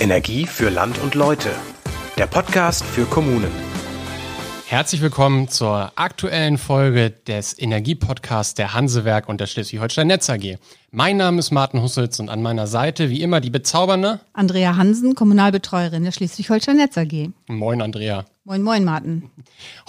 Energie für Land und Leute. Der Podcast für Kommunen. Herzlich willkommen zur aktuellen Folge des Energiepodcasts der Hansewerk und der Schleswig-Holstein Netz AG. Mein Name ist Martin Hussels und an meiner Seite wie immer die bezaubernde Andrea Hansen, Kommunalbetreuerin der Schleswig-Holstein Netz AG. Moin Andrea. Moin, moin Martin.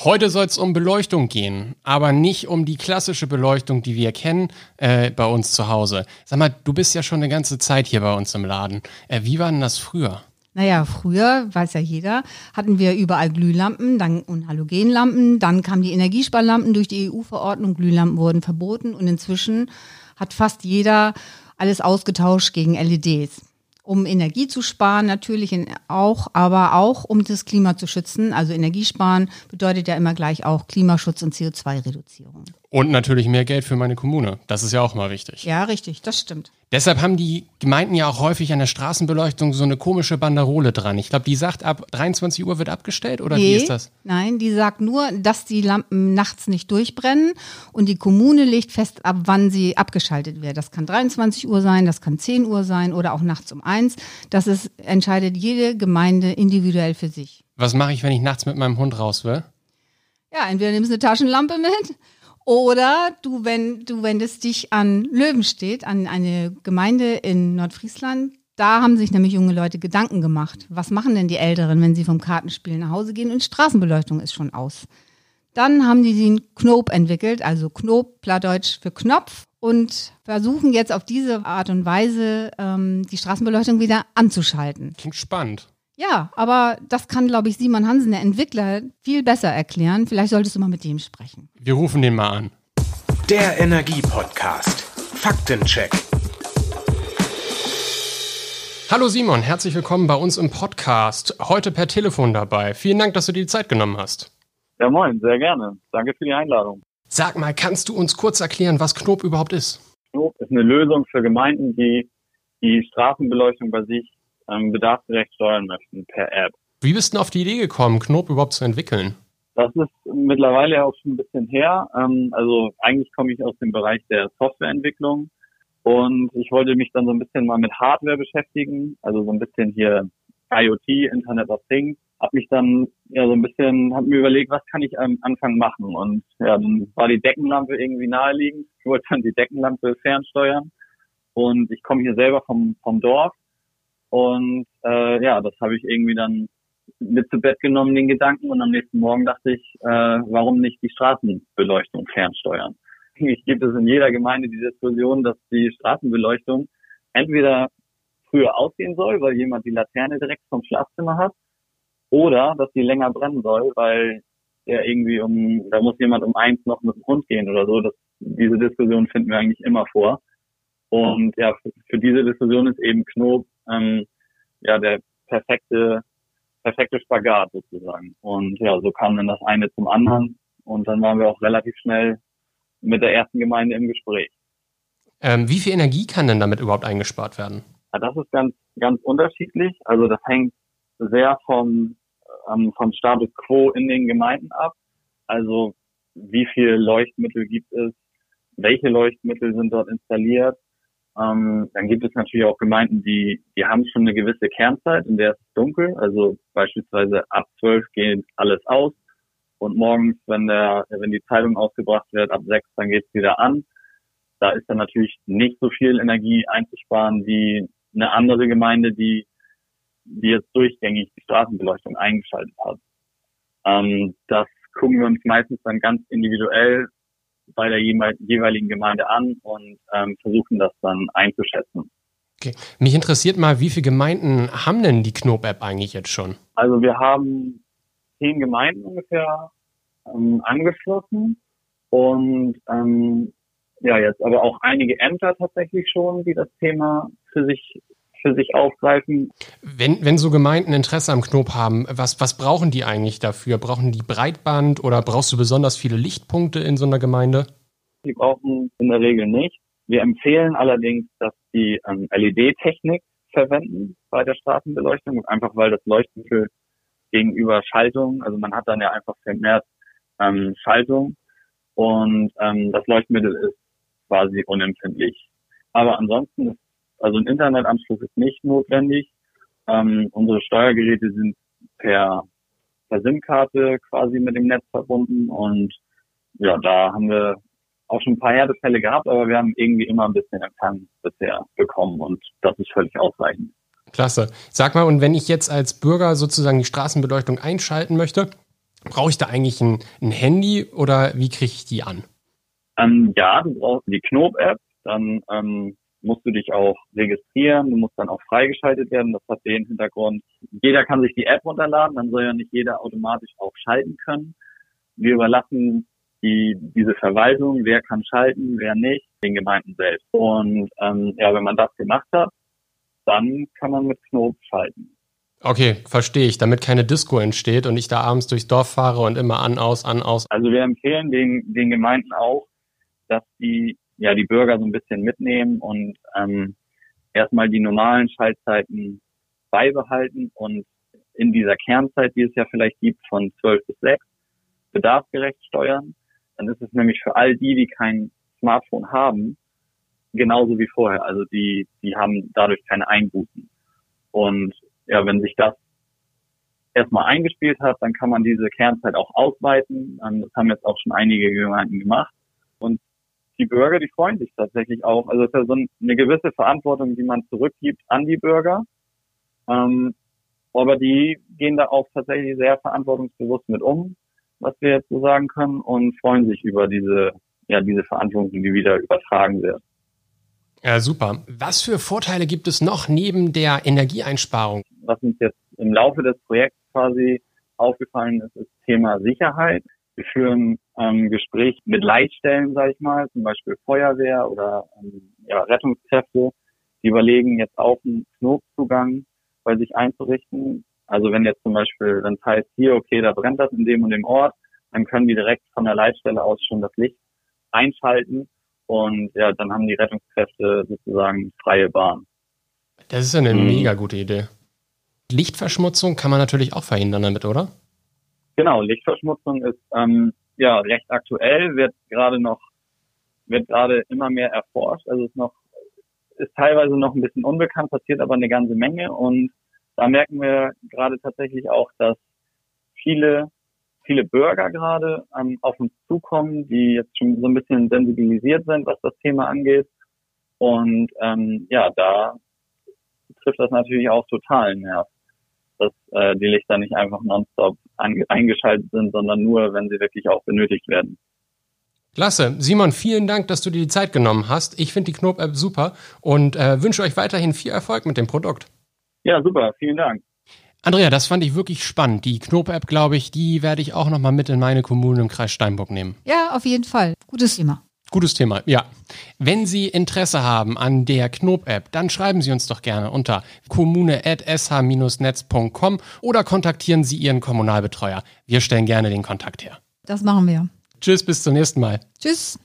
Heute soll es um Beleuchtung gehen, aber nicht um die klassische Beleuchtung, die wir kennen äh, bei uns zu Hause. Sag mal, du bist ja schon eine ganze Zeit hier bei uns im Laden. Äh, wie war denn das früher? Naja, früher, weiß ja jeder, hatten wir überall Glühlampen dann, und Halogenlampen. Dann kamen die Energiesparlampen durch die EU-Verordnung. Glühlampen wurden verboten und inzwischen hat fast jeder alles ausgetauscht gegen LEDs. Um Energie zu sparen natürlich auch, aber auch um das Klima zu schützen. Also Energiesparen bedeutet ja immer gleich auch Klimaschutz und CO2-Reduzierung. Und natürlich mehr Geld für meine Kommune. Das ist ja auch mal wichtig. Ja, richtig, das stimmt. Deshalb haben die Gemeinden ja auch häufig an der Straßenbeleuchtung so eine komische Banderole dran. Ich glaube, die sagt, ab 23 Uhr wird abgestellt oder nee, wie ist das? Nein, die sagt nur, dass die Lampen nachts nicht durchbrennen und die Kommune legt fest, ab wann sie abgeschaltet wird. Das kann 23 Uhr sein, das kann 10 Uhr sein oder auch nachts um eins. Das ist, entscheidet jede Gemeinde individuell für sich. Was mache ich, wenn ich nachts mit meinem Hund raus will? Ja, entweder nimmst du eine Taschenlampe mit oder du, wenn, du wendest dich an Löwenstedt, an eine Gemeinde in Nordfriesland. Da haben sich nämlich junge Leute Gedanken gemacht. Was machen denn die Älteren, wenn sie vom Kartenspielen nach Hause gehen und Straßenbeleuchtung ist schon aus? Dann haben die den Knob entwickelt, also Knob, Plattdeutsch für Knopf und versuchen jetzt auf diese Art und Weise ähm, die Straßenbeleuchtung wieder anzuschalten. Klingt spannend. Ja, aber das kann, glaube ich, Simon Hansen, der Entwickler, viel besser erklären. Vielleicht solltest du mal mit dem sprechen. Wir rufen den mal an. Der Energie-Podcast. Faktencheck. Hallo Simon, herzlich willkommen bei uns im Podcast. Heute per Telefon dabei. Vielen Dank, dass du dir die Zeit genommen hast. Ja, moin, sehr gerne. Danke für die Einladung. Sag mal, kannst du uns kurz erklären, was Knob überhaupt ist? Knob ist eine Lösung für Gemeinden, die die Straßenbeleuchtung bei sich ähm, bedarfsgerecht steuern möchten per App. Wie bist du denn auf die Idee gekommen, Knob überhaupt zu entwickeln? Das ist mittlerweile auch schon ein bisschen her. Ähm, also eigentlich komme ich aus dem Bereich der Softwareentwicklung und ich wollte mich dann so ein bisschen mal mit Hardware beschäftigen, also so ein bisschen hier IoT, Internet of Things. Hab mich dann ja so ein bisschen, hab mir überlegt, was kann ich am Anfang machen und ja, dann war die Deckenlampe irgendwie naheliegend. Ich wollte dann die Deckenlampe fernsteuern und ich komme hier selber vom vom Dorf und äh, ja, das habe ich irgendwie dann mit zu Bett genommen, den Gedanken. Und am nächsten Morgen dachte ich, äh, warum nicht die Straßenbeleuchtung fernsteuern? Ich gibt es in jeder Gemeinde die Diskussion, dass die Straßenbeleuchtung entweder früher ausgehen soll, weil jemand die Laterne direkt vom Schlafzimmer hat, oder dass sie länger brennen soll, weil der irgendwie um, da muss jemand um eins noch mit dem Hund gehen oder so. Das, diese Diskussion finden wir eigentlich immer vor. Und ja, für, für diese Diskussion ist eben Knob ähm, ja der perfekte perfekte Spagat sozusagen. Und ja, so kam dann das eine zum anderen und dann waren wir auch relativ schnell mit der ersten Gemeinde im Gespräch. Ähm, wie viel Energie kann denn damit überhaupt eingespart werden? Ja, das ist ganz ganz unterschiedlich. Also das hängt sehr vom ähm, vom Status quo in den Gemeinden ab. Also wie viel Leuchtmittel gibt es, welche Leuchtmittel sind dort installiert, ähm, dann gibt es natürlich auch Gemeinden, die, die haben schon eine gewisse Kernzeit, in der es dunkel. Also beispielsweise ab zwölf geht alles aus. Und morgens, wenn der, wenn die Zeitung ausgebracht wird, ab sechs, dann geht's wieder an. Da ist dann natürlich nicht so viel Energie einzusparen wie eine andere Gemeinde, die, die jetzt durchgängig die Straßenbeleuchtung eingeschaltet hat. Ähm, das gucken wir uns meistens dann ganz individuell bei der jeweiligen Gemeinde an und ähm, versuchen das dann einzuschätzen. Okay. Mich interessiert mal, wie viele Gemeinden haben denn die Knob-App eigentlich jetzt schon? Also wir haben zehn Gemeinden ungefähr ähm, angeschlossen und ähm, ja, jetzt aber auch einige Ämter tatsächlich schon, die das Thema für sich für sich aufgreifen. Wenn, wenn so Gemeinden Interesse am Knob haben, was, was brauchen die eigentlich dafür? Brauchen die Breitband oder brauchst du besonders viele Lichtpunkte in so einer Gemeinde? Die brauchen in der Regel nicht. Wir empfehlen allerdings, dass die ähm, LED-Technik verwenden bei der Straßenbeleuchtung, einfach weil das Leuchtmittel gegenüber Schaltung, also man hat dann ja einfach vermehrt ähm, Schaltung und ähm, das Leuchtmittel ist quasi unempfindlich. Aber ansonsten ist also ein Internetanschluss ist nicht notwendig Ähm, unsere Steuergeräte sind per, per SIM-Karte quasi mit dem Netz verbunden und ja, da haben wir auch schon ein paar Herdefälle gehabt, aber wir haben irgendwie immer ein bisschen Empfang bisher bekommen und das ist völlig ausreichend. Klasse. Sag mal, und wenn ich jetzt als Bürger sozusagen die Straßenbeleuchtung einschalten möchte, brauche ich da eigentlich ein, ein Handy oder wie kriege ich die an? Ähm, ja, du brauchst die Knob-App, dann ähm, musst du dich auch registrieren, du musst dann auch freigeschaltet werden. Das hat den Hintergrund. Jeder kann sich die App runterladen, dann soll ja nicht jeder automatisch auch schalten können. Wir überlassen die, diese Verwaltung, wer kann schalten, wer nicht, den Gemeinden selbst. Und ähm, ja, wenn man das gemacht hat, dann kann man mit Knob schalten. Okay, verstehe ich, damit keine Disco entsteht und ich da abends durchs Dorf fahre und immer an, aus, an, aus. Also wir empfehlen den, den Gemeinden auch, dass die ja die Bürger so ein bisschen mitnehmen und ähm, erstmal die normalen Schaltzeiten beibehalten und in dieser Kernzeit, die es ja vielleicht gibt, von 12 bis 6, bedarfsgerecht steuern. Dann ist es nämlich für all die, die kein Smartphone haben, genauso wie vorher. Also die, die haben dadurch keine Einbußen. Und ja, wenn sich das erstmal eingespielt hat, dann kann man diese Kernzeit auch ausweiten. Ähm, das haben jetzt auch schon einige Gemeinden gemacht. Und die Bürger, die freuen sich tatsächlich auch. Also es ist ja so eine gewisse Verantwortung, die man zurückgibt an die Bürger. Ähm, aber die gehen da auch tatsächlich sehr verantwortungsbewusst mit um, was wir jetzt so sagen können, und freuen sich über diese, ja, diese Verantwortung, die wieder übertragen wird. Ja, super. Was für Vorteile gibt es noch neben der Energieeinsparung? Was uns jetzt im Laufe des Projekts quasi aufgefallen ist, ist Thema Sicherheit. Wir führen ähm, Gespräch mit Leitstellen, sage ich mal, zum Beispiel Feuerwehr oder ähm, ja, Rettungskräfte. Die überlegen jetzt auch einen Knopfzugang bei sich einzurichten. Also wenn jetzt zum Beispiel, wenn es heißt, hier, okay, da brennt das in dem und dem Ort, dann können die direkt von der Leitstelle aus schon das Licht einschalten und ja, dann haben die Rettungskräfte sozusagen freie Bahn. Das ist eine mhm. mega gute Idee. Lichtverschmutzung kann man natürlich auch verhindern damit, oder? Genau, Lichtverschmutzung ist ähm, ja recht aktuell, wird gerade noch, wird gerade immer mehr erforscht. Also ist noch, ist teilweise noch ein bisschen unbekannt, passiert aber eine ganze Menge und da merken wir gerade tatsächlich auch, dass viele viele Bürger gerade ähm, auf uns zukommen, die jetzt schon so ein bisschen sensibilisiert sind, was das Thema angeht. Und ähm, ja, da trifft das natürlich auch total Nerv, dass äh, die Lichter nicht einfach nonstop eingeschaltet sind, sondern nur, wenn sie wirklich auch benötigt werden. Klasse. Simon, vielen Dank, dass du dir die Zeit genommen hast. Ich finde die Knob-App super und äh, wünsche euch weiterhin viel Erfolg mit dem Produkt. Ja, super. Vielen Dank. Andrea, das fand ich wirklich spannend. Die Knob-App, glaube ich, die werde ich auch nochmal mit in meine Kommune im Kreis Steinburg nehmen. Ja, auf jeden Fall. Gutes Thema. Gutes Thema, ja. Wenn Sie Interesse haben an der Knob-App, dann schreiben Sie uns doch gerne unter kommune.sh-netz.com oder kontaktieren Sie Ihren Kommunalbetreuer. Wir stellen gerne den Kontakt her. Das machen wir. Tschüss, bis zum nächsten Mal. Tschüss.